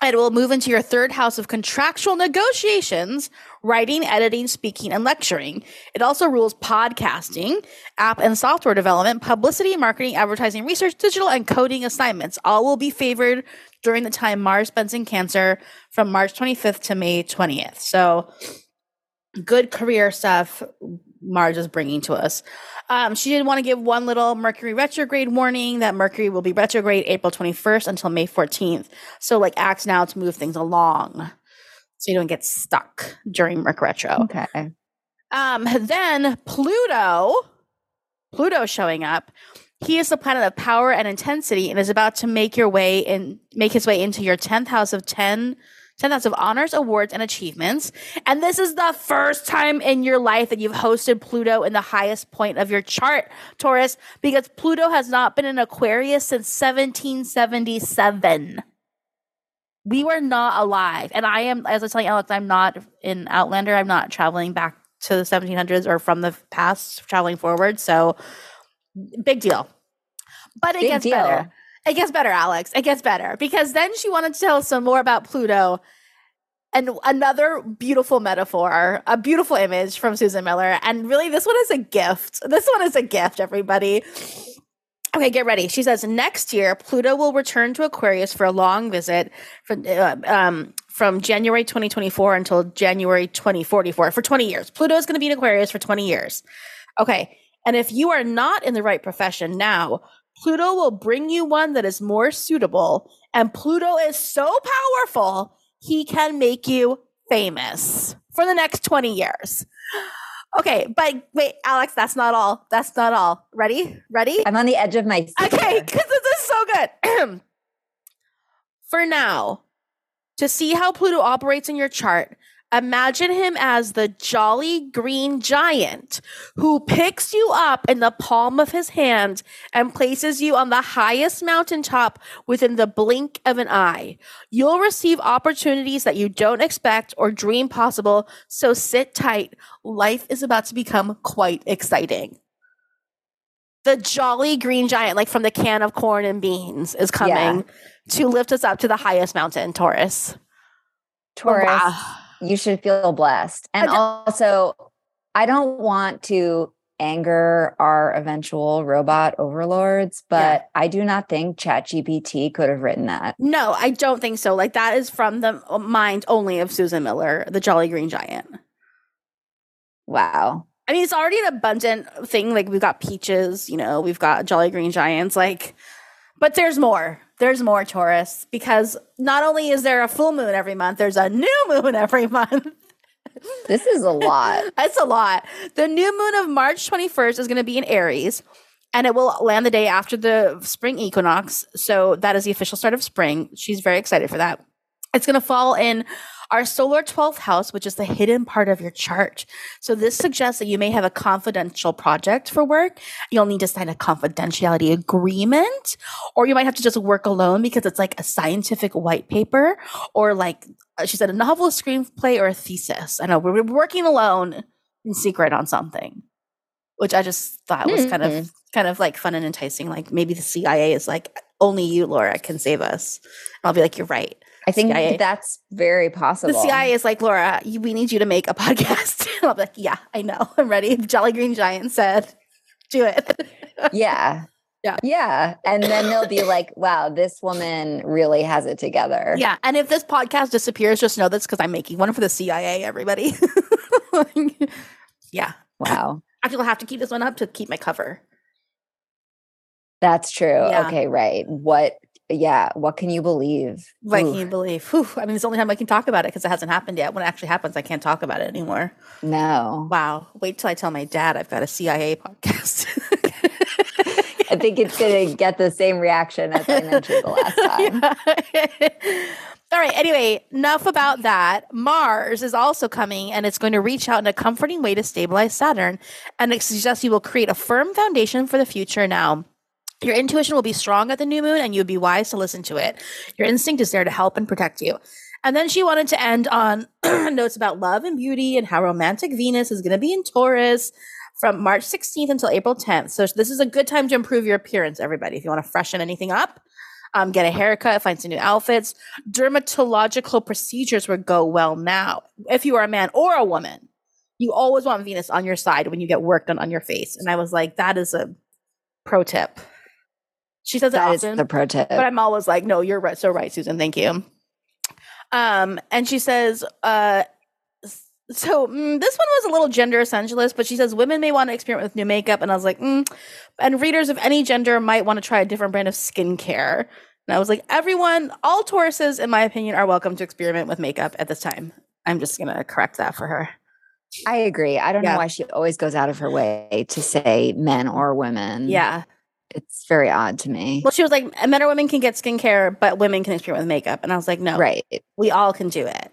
It will move into your third house of contractual negotiations, writing, editing, speaking, and lecturing. It also rules podcasting, app and software development, publicity, marketing, advertising, research, digital, and coding assignments. All will be favored during the time Mars spends in Cancer from March 25th to May 20th. So, good career stuff Mars is bringing to us. Um, she did want to give one little Mercury retrograde warning that Mercury will be retrograde April 21st until May 14th. So, like, act now to move things along so you don't get stuck during Mercury retro. Okay. Um, then Pluto, Pluto showing up. He is the planet of power and intensity and is about to make your way in make his way into your 10th house of 10 10 house of honors, awards, and achievements. And this is the first time in your life that you've hosted Pluto in the highest point of your chart, Taurus, because Pluto has not been in Aquarius since 1777 we were not alive. And I am, as I was telling Alex, I'm not in Outlander. I'm not traveling back to the 1700s or from the past, traveling forward. So big deal. But it big gets deal. better. It gets better, Alex. It gets better because then she wanted to tell us some more about Pluto and another beautiful metaphor, a beautiful image from Susan Miller. And really, this one is a gift. This one is a gift, everybody. Okay, get ready. She says next year Pluto will return to Aquarius for a long visit from uh, um, from January 2024 until January 2044 for 20 years. Pluto is going to be in Aquarius for 20 years. Okay, and if you are not in the right profession now, Pluto will bring you one that is more suitable. And Pluto is so powerful, he can make you famous for the next 20 years. Okay, but wait, Alex, that's not all. That's not all. Ready? Ready? I'm on the edge of my seat. Okay, because this is so good. For now, to see how Pluto operates in your chart, Imagine him as the jolly green giant who picks you up in the palm of his hand and places you on the highest mountaintop within the blink of an eye. You'll receive opportunities that you don't expect or dream possible, so sit tight. Life is about to become quite exciting. The jolly green giant, like from the can of corn and beans, is coming yeah. to lift us up to the highest mountain, Taurus. Taurus. Oh, wow you should feel blessed. And also, I don't want to anger our eventual robot overlords, but yeah. I do not think ChatGPT could have written that. No, I don't think so. Like that is from the mind only of Susan Miller, the Jolly Green Giant. Wow. I mean, it's already an abundant thing. Like we've got peaches, you know, we've got Jolly Green Giants, like, but there's more there's more Taurus because not only is there a full moon every month, there's a new moon every month. this is a lot. That's a lot. The new moon of March 21st is going to be in Aries and it will land the day after the spring equinox. So that is the official start of spring. She's very excited for that. It's going to fall in our solar 12th house, which is the hidden part of your chart. So this suggests that you may have a confidential project for work. You'll need to sign a confidentiality agreement, or you might have to just work alone because it's like a scientific white paper, or like uh, she said, a novel, a screenplay, or a thesis. I know we're working alone in secret on something, which I just thought was mm-hmm. kind of mm-hmm. kind of like fun and enticing. Like maybe the CIA is like only you, Laura, can save us. And I'll be like, you're right. I think CIA. that's very possible. The CIA is like, Laura, we need you to make a podcast. I'll be like, yeah, I know. I'm ready. Jolly Green Giant said, do it. yeah. Yeah. Yeah. And then they'll be like, wow, this woman really has it together. Yeah. And if this podcast disappears, just know that's because I'm making one for the CIA, everybody. yeah. Wow. Actually, I'll have to keep this one up to keep my cover. That's true. Yeah. Okay, right. What yeah, what can you believe? What Ooh. can you believe? Whew. I mean, it's the only time I can talk about it because it hasn't happened yet. When it actually happens, I can't talk about it anymore. No. Wow. Wait till I tell my dad I've got a CIA podcast. I think it's going to get the same reaction as I mentioned the last time. All right. Anyway, enough about that. Mars is also coming and it's going to reach out in a comforting way to stabilize Saturn. And it suggests you will create a firm foundation for the future now. Your intuition will be strong at the new moon and you'd be wise to listen to it. Your instinct is there to help and protect you. And then she wanted to end on notes about love and beauty and how romantic Venus is going to be in Taurus from March 16th until April 10th. So this is a good time to improve your appearance, everybody. If you want to freshen anything up, um, get a haircut, find some new outfits. Dermatological procedures would go well now. If you are a man or a woman, you always want Venus on your side when you get work done on your face. And I was like, that is a pro tip. She says that it often. the pro tip. But I'm always like, no, you're right, so right, Susan. Thank you. Um, and she says, uh, so mm, this one was a little gender essentialist, but she says women may want to experiment with new makeup, and I was like, mm. and readers of any gender might want to try a different brand of skincare. And I was like, everyone, all Tauruses, in my opinion, are welcome to experiment with makeup at this time. I'm just gonna correct that for her. I agree. I don't yeah. know why she always goes out of her way to say men or women. Yeah it's very odd to me. Well, she was like, men or women can get skincare, but women can experiment with makeup. And I was like, no, right. We all can do it.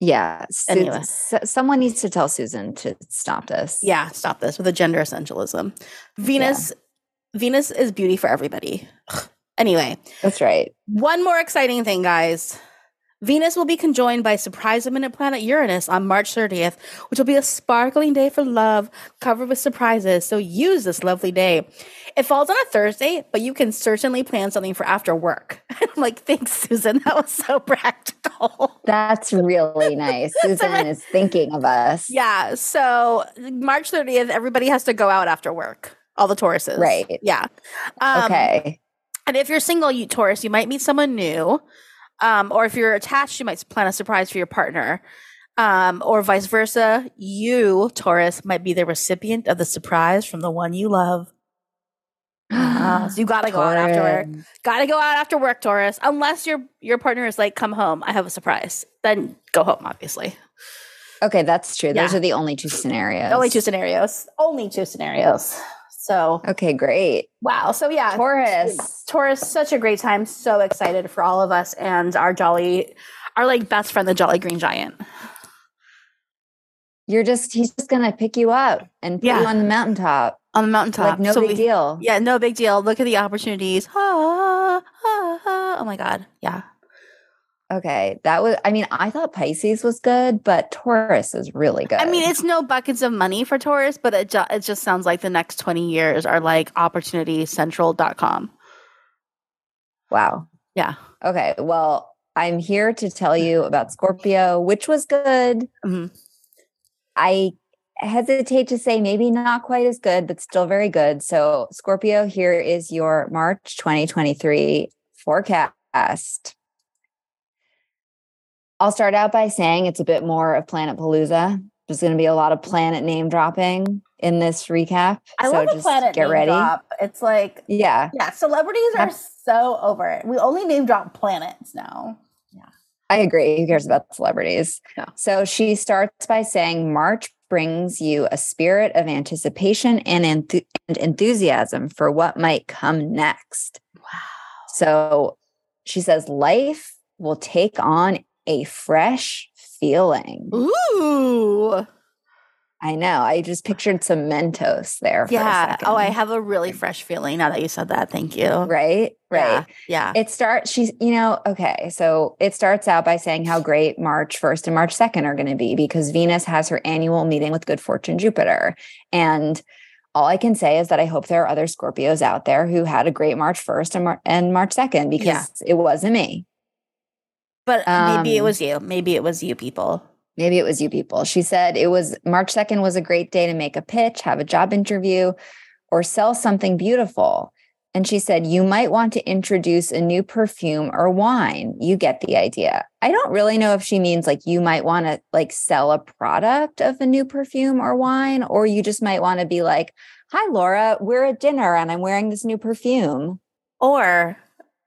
Yeah. Anyway. someone needs to tell Susan to stop this. Yeah, stop this with the gender essentialism. Venus, yeah. Venus is beauty for everybody. anyway. That's right. One more exciting thing, guys. Venus will be conjoined by surprise eminent planet Uranus on March 30th, which will be a sparkling day for love, covered with surprises. So use this lovely day. It falls on a Thursday, but you can certainly plan something for after work. I'm like, thanks, Susan. That was so practical. That's really nice. Susan is thinking of us. Yeah. So March 30th, everybody has to go out after work. All the Tauruses. Right. Yeah. Um, okay. And if you're single, you Taurus, you might meet someone new. Um, or if you're attached, you might plan a surprise for your partner. Um, or vice versa, you, Taurus, might be the recipient of the surprise from the one you love. Uh, so you gotta go out after work. Gotta go out after work, Taurus. Unless your your partner is like, "Come home, I have a surprise." Then go home, obviously. Okay, that's true. Yeah. Those are the only two scenarios. Only two scenarios. Only two scenarios. So okay, great. Wow. So yeah, Taurus. Taurus, such a great time. So excited for all of us and our jolly, our like best friend, the Jolly Green Giant. You're just he's just gonna pick you up and put yeah. you on the mountaintop. On the mountaintop. Like no so big we, deal. Yeah, no big deal. Look at the opportunities. Ah, ah, ah. Oh my God. Yeah. Okay, that was. I mean, I thought Pisces was good, but Taurus is really good. I mean, it's no buckets of money for Taurus, but it ju- it just sounds like the next twenty years are like opportunitycentral.com. Wow. Yeah. Okay. Well, I'm here to tell you about Scorpio, which was good. Mm-hmm. I hesitate to say maybe not quite as good, but still very good. So, Scorpio, here is your March 2023 forecast. I'll start out by saying it's a bit more of Planet Palooza. There's going to be a lot of planet name dropping in this recap. I so love just planet get ready. Drop. It's like yeah, yeah. Celebrities are so over it. We only name drop planets now. Yeah, I agree. Who cares about celebrities? Yeah. So she starts by saying March brings you a spirit of anticipation and, enth- and enthusiasm for what might come next. Wow. So she says life will take on a fresh feeling. Ooh. I know. I just pictured some Mentos there. yeah. Oh, I have a really fresh feeling now that you said that. Thank you. Right. Right. Yeah. yeah. It starts, she's, you know, okay. So it starts out by saying how great March 1st and March 2nd are going to be because Venus has her annual meeting with good fortune Jupiter. And all I can say is that I hope there are other Scorpios out there who had a great March 1st and, Mar- and March 2nd because yeah. it wasn't me. But um, maybe it um, was you. Maybe it was you people. Maybe it was you people. She said it was March 2nd was a great day to make a pitch, have a job interview, or sell something beautiful. And she said, You might want to introduce a new perfume or wine. You get the idea. I don't really know if she means like you might want to like sell a product of a new perfume or wine, or you just might want to be like, Hi, Laura, we're at dinner and I'm wearing this new perfume. Or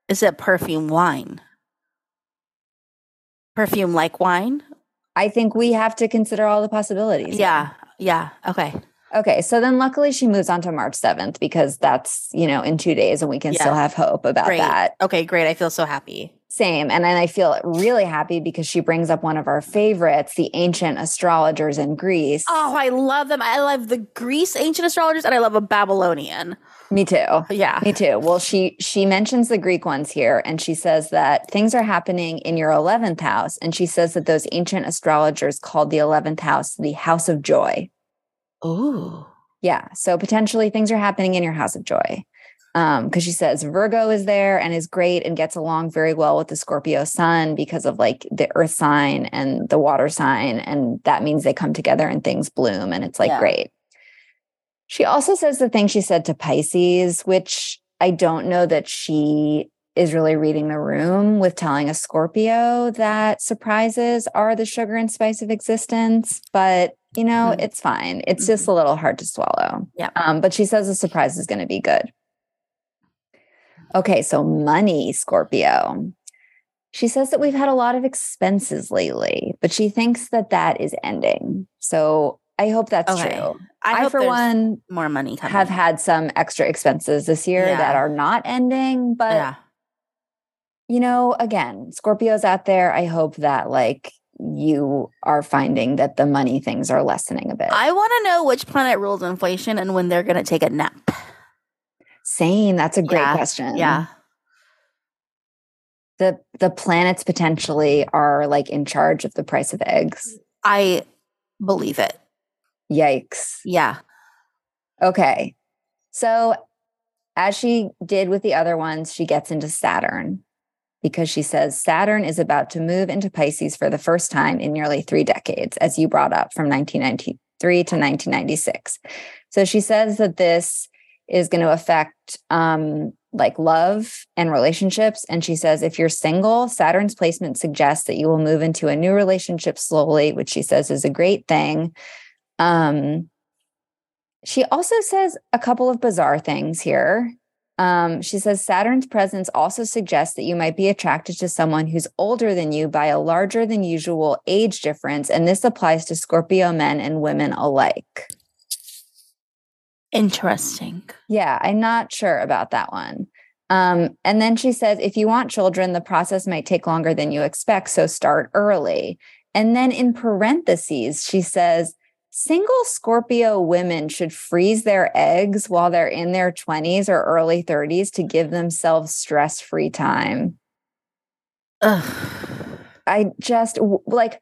is it perfume wine? Perfume like wine? I think we have to consider all the possibilities. Yeah. Yeah. Okay. Okay. So then luckily she moves on to March 7th because that's, you know, in two days and we can still have hope about great. that. Okay. Great. I feel so happy. Same. And then I feel really happy because she brings up one of our favorites, the ancient astrologers in Greece. Oh, I love them. I love the Greece ancient astrologers and I love a Babylonian. Me too. Yeah. Me too. Well, she she mentions the Greek ones here and she says that things are happening in your 11th house and she says that those ancient astrologers called the 11th house the house of joy. Oh. Yeah. So potentially things are happening in your house of joy um because she says virgo is there and is great and gets along very well with the scorpio sun because of like the earth sign and the water sign and that means they come together and things bloom and it's like yeah. great she also says the thing she said to pisces which i don't know that she is really reading the room with telling a scorpio that surprises are the sugar and spice of existence but you know mm-hmm. it's fine it's just mm-hmm. a little hard to swallow yeah um, but she says the surprise is going to be good Okay, so money, Scorpio. She says that we've had a lot of expenses lately, but she thinks that that is ending. So I hope that's okay. true. I, I for one, more money coming. have had some extra expenses this year yeah. that are not ending, but yeah. you know, again, Scorpios out there, I hope that like you are finding that the money things are lessening a bit. I want to know which planet rules inflation and when they're going to take a nap. Same. That's a great yeah. question. Yeah. The the planets potentially are like in charge of the price of eggs. I believe it. Yikes. Yeah. Okay. So as she did with the other ones, she gets into Saturn because she says Saturn is about to move into Pisces for the first time in nearly three decades, as you brought up from 1993 to 1996. So she says that this is going to affect um, like love and relationships. And she says, if you're single, Saturn's placement suggests that you will move into a new relationship slowly, which she says is a great thing. Um, she also says a couple of bizarre things here. Um, she says Saturn's presence also suggests that you might be attracted to someone who's older than you by a larger than usual age difference. And this applies to Scorpio men and women alike. Interesting. Yeah, I'm not sure about that one. Um, and then she says, if you want children, the process might take longer than you expect. So start early. And then in parentheses, she says, single Scorpio women should freeze their eggs while they're in their 20s or early 30s to give themselves stress free time. Ugh. I just like,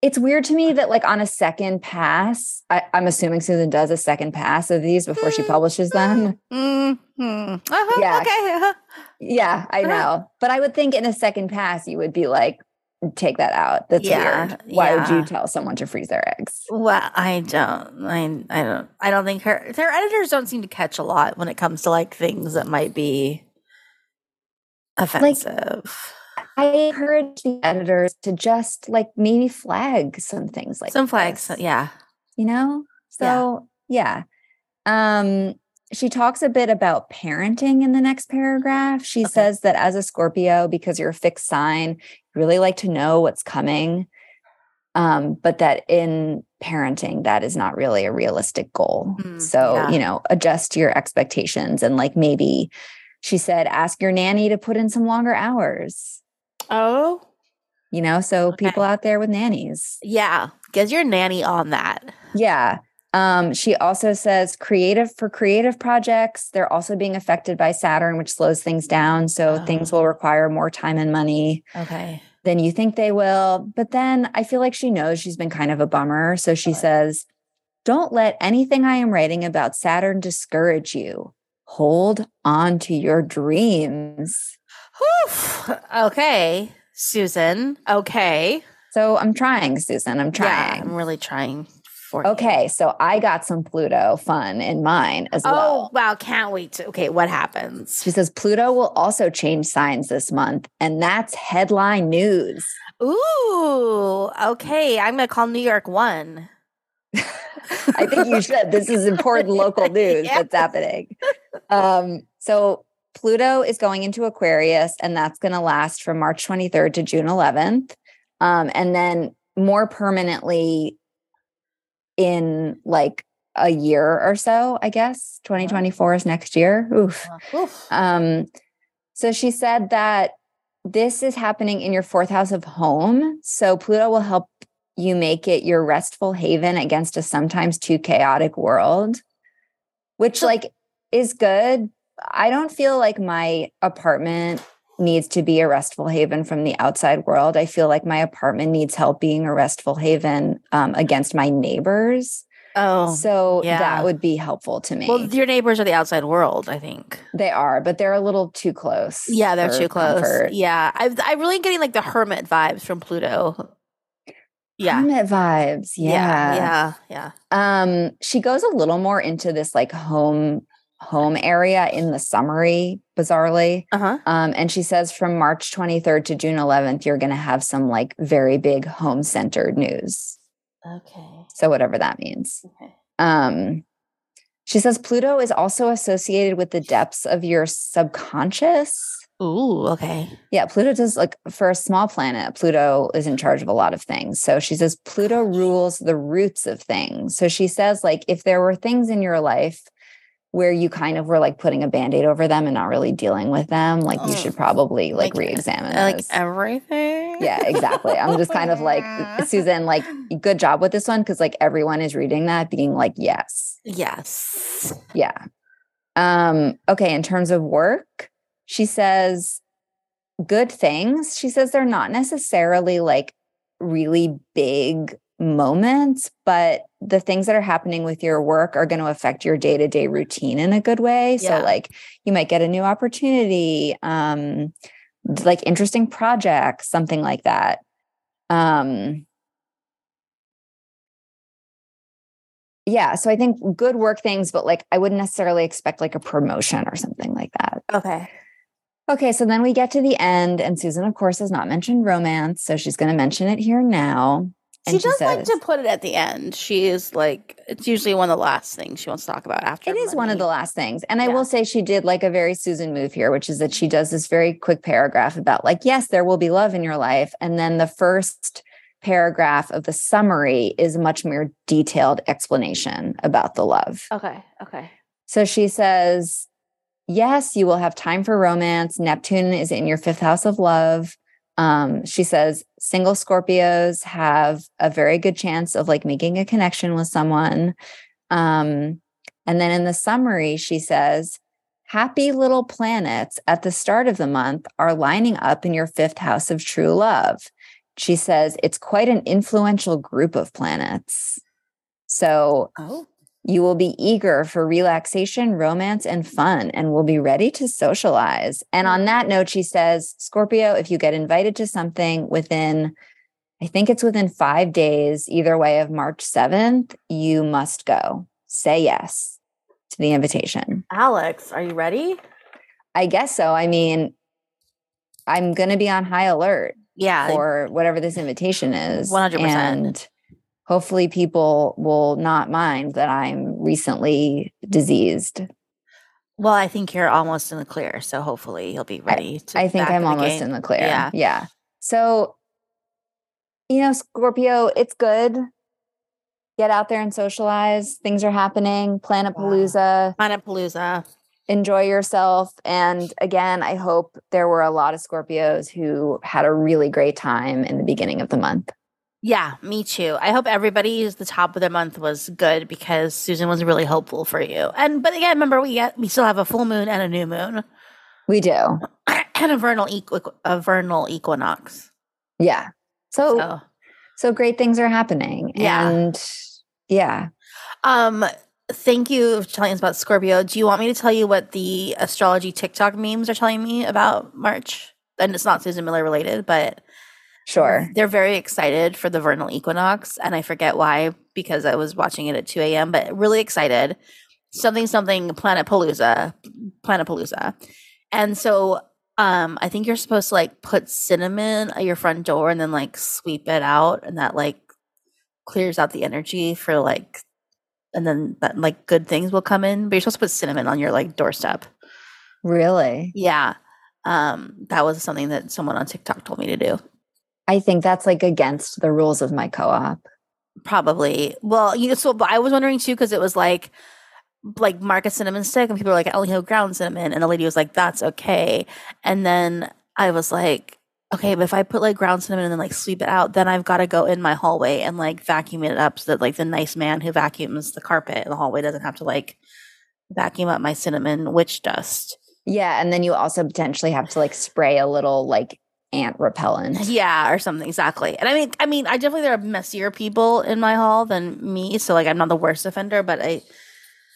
it's weird to me that like on a second pass I, am assuming susan does a second pass of these before she publishes them. Mm-hmm. uh-huh, yeah. Okay. Uh-huh. yeah i uh-huh. know. But i would think in a second pass you would be like take that out. That's yeah, weird. Why yeah. would you tell someone to freeze their eggs? Well i don't I, I don't i don't think her their editors don't seem to catch a lot when it comes to like things that might be offensive. like, I encourage the editors to just like maybe flag some things like some flags. This, yeah. You know? So yeah. yeah. Um, she talks a bit about parenting in the next paragraph. She okay. says that as a Scorpio, because you're a fixed sign, you really like to know what's coming. Um, but that in parenting, that is not really a realistic goal. Mm, so, yeah. you know, adjust your expectations and like maybe she said, ask your nanny to put in some longer hours Oh. you know, so okay. people out there with nannies. Yeah. Get your nanny on that. Yeah. Um, she also says creative for creative projects, they're also being affected by Saturn, which slows things down. So oh. things will require more time and money. Okay. Than you think they will. But then I feel like she knows she's been kind of a bummer. So she says, Don't let anything I am writing about Saturn discourage you. Hold on to your dreams. Whew. Okay, Susan. Okay. So I'm trying, Susan. I'm trying. Yeah, I'm really trying for Okay, you. so I got some Pluto fun in mine as oh, well. Oh, wow, can't wait to. Okay, what happens? She says Pluto will also change signs this month, and that's headline news. Ooh, okay. I'm going to call New York one. I think you should. This is important local news yeah. that's happening. Um, so Pluto is going into Aquarius, and that's going to last from March 23rd to June 11th. Um, and then more permanently in like a year or so, I guess. 2024 is next year. Oof. Oof. Um, so she said that this is happening in your fourth house of home. So Pluto will help you make it your restful haven against a sometimes too chaotic world, which like is good. I don't feel like my apartment needs to be a restful haven from the outside world. I feel like my apartment needs help being a restful haven um, against my neighbors. Oh, so yeah. that would be helpful to me. Well, your neighbors are the outside world, I think. They are, but they're a little too close. Yeah, they're too close. Comfort. Yeah, i I'm really getting like the hermit vibes from Pluto. Yeah, hermit vibes. Yeah, yeah, yeah. Um, she goes a little more into this like home home area in the summary, bizarrely. Uh-huh. Um, and she says from March 23rd to June 11th, you're going to have some like very big home centered news. Okay. So, whatever that means. Okay. Um, she says Pluto is also associated with the depths of your subconscious. Ooh, okay. Yeah, Pluto does like for a small planet, Pluto is in charge of a lot of things. So she says Pluto rules the roots of things. So she says, like, if there were things in your life where you kind of were like putting a band-aid over them and not really dealing with them like you should probably like, like re-examine like those. everything? Yeah exactly. I'm just kind of like susan like good job with this one because like everyone is reading that being like yes. Yes. Yeah. Um okay in terms of work she says good things. She says they're not necessarily like really big moments, but the things that are happening with your work are going to affect your day to day routine in a good way. Yeah. So, like, you might get a new opportunity, um, like interesting projects, something like that. Um, yeah, so I think good work things, but like I wouldn't necessarily expect like a promotion or something like that. Okay. Okay, so then we get to the end, and Susan, of course, has not mentioned romance. So she's going to mention it here now she does like to put it at the end. She is like it's usually one of the last things she wants to talk about after. It is money. one of the last things. And I will say she did like a very Susan move here, which is that she does this very quick paragraph about like, yes, there will be love in your life. And then the first paragraph of the summary is a much more detailed explanation about the love. Okay. Okay. So she says, Yes, you will have time for romance. Neptune is in your fifth house of love. Um, she says single Scorpios have a very good chance of like making a connection with someone. Um, and then in the summary, she says, happy little planets at the start of the month are lining up in your fifth house of true love. She says it's quite an influential group of planets. So, oh. You will be eager for relaxation, romance, and fun, and will be ready to socialize. And on that mm. note, she says, Scorpio, if you get invited to something within, I think it's within five days, either way of March 7th, you must go. Say yes to the invitation. Alex, are you ready? I guess so. I mean, I'm going to be on high alert. Yeah. For whatever this invitation is. 100%. And hopefully people will not mind that I'm recently diseased. Well, I think you're almost in the clear. So hopefully you'll be ready I, I think I'm almost game. in the clear. Yeah. Yeah. So, you know, Scorpio, it's good. Get out there and socialize. Things are happening. Planet Palooza. Planet Palooza. enjoy yourself. And again, I hope there were a lot of Scorpios who had a really great time in the beginning of the month. Yeah, me too. I hope everybody's the top of the month was good because Susan was really hopeful for you. And but again, remember we get we still have a full moon and a new moon. We do. And a vernal equi- a vernal equinox. Yeah. So, so so great things are happening. Yeah. And yeah. Um thank you for telling us about Scorpio. Do you want me to tell you what the astrology TikTok memes are telling me about March? And it's not Susan Miller related, but Sure. They're very excited for the vernal equinox. And I forget why, because I was watching it at 2 a.m., but really excited. Something, something, Planet Palooza, Planet Palooza. And so um, I think you're supposed to like put cinnamon at your front door and then like sweep it out. And that like clears out the energy for like, and then that like good things will come in. But you're supposed to put cinnamon on your like doorstep. Really? Yeah. Um, that was something that someone on TikTok told me to do. I think that's like against the rules of my co-op. Probably. Well, you know, so I was wondering too because it was like like mark a cinnamon stick and people were like, I only have ground cinnamon. And the lady was like, That's okay. And then I was like, Okay, but if I put like ground cinnamon and then like sweep it out, then I've got to go in my hallway and like vacuum it up so that like the nice man who vacuums the carpet in the hallway doesn't have to like vacuum up my cinnamon witch dust. Yeah. And then you also potentially have to like spray a little like ant repellent. Yeah, or something exactly. And I mean, I mean, I definitely there are messier people in my hall than me, so like I'm not the worst offender, but I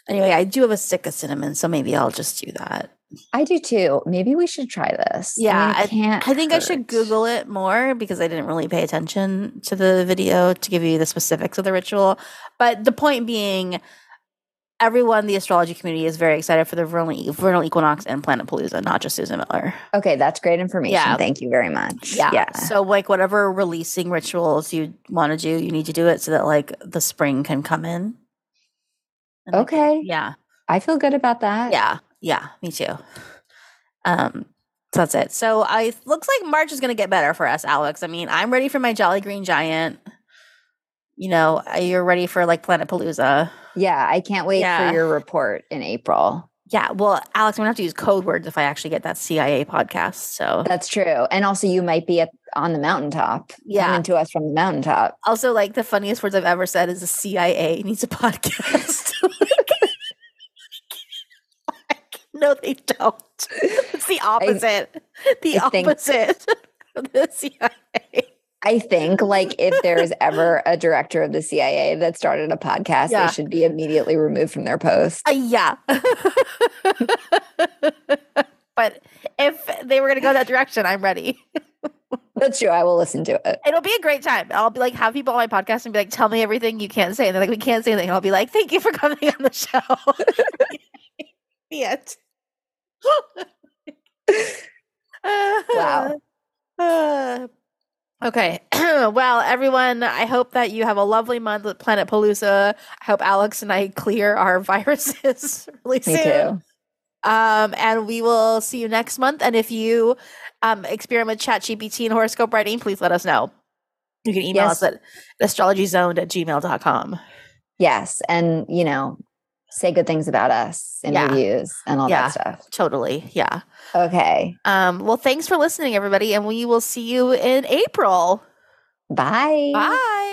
anyway, I do have a stick of cinnamon, so maybe I'll just do that. I do too. Maybe we should try this. Yeah, I, mean, I, I think hurt. I should Google it more because I didn't really pay attention to the video to give you the specifics of the ritual. But the point being, everyone the astrology community is very excited for the vernal, vernal equinox and planet palooza not just susan miller. Okay that's great information. Yeah. thank you very much. Yeah. yeah. So like whatever releasing rituals you want to do you need to do it so that like the spring can come in. And okay. like, yeah. I feel good about that. Yeah. Yeah. Me too. Um so that's it. So i looks like march is going to get better for us alex. I mean i'm ready for my jolly green giant. You know you're ready for like planet palooza yeah, I can't wait yeah. for your report in April. Yeah, well, Alex, I'm gonna have to use code words if I actually get that CIA podcast. So that's true, and also you might be at, on the mountaintop. Yeah, coming to us from the mountaintop. Also, like the funniest words I've ever said is the CIA needs a podcast. no, they don't. It's the opposite. I, the I opposite think, of the CIA. I think like if there's ever a director of the CIA that started a podcast, yeah. they should be immediately removed from their post. Uh, yeah. but if they were going to go that direction, I'm ready. That's true. I will listen to it. It'll be a great time. I'll be like, have people on my podcast and be like, tell me everything you can't say. And they're like, we can't say anything. I'll be like, thank you for coming on the show. the end. wow. Uh, Okay. well, everyone, I hope that you have a lovely month with Planet Palooza. I hope Alex and I clear our viruses really Me soon. Too. Um, and we will see you next month. And if you um, experiment with ChatGPT and horoscope writing, please let us know. You can email yes. us at astrologyzoned at gmail.com. Yes. And, you know, say good things about us in yeah. reviews and all yeah, that stuff. Totally. Yeah. Okay. Um, well, thanks for listening, everybody, and we will see you in April. Bye. Bye.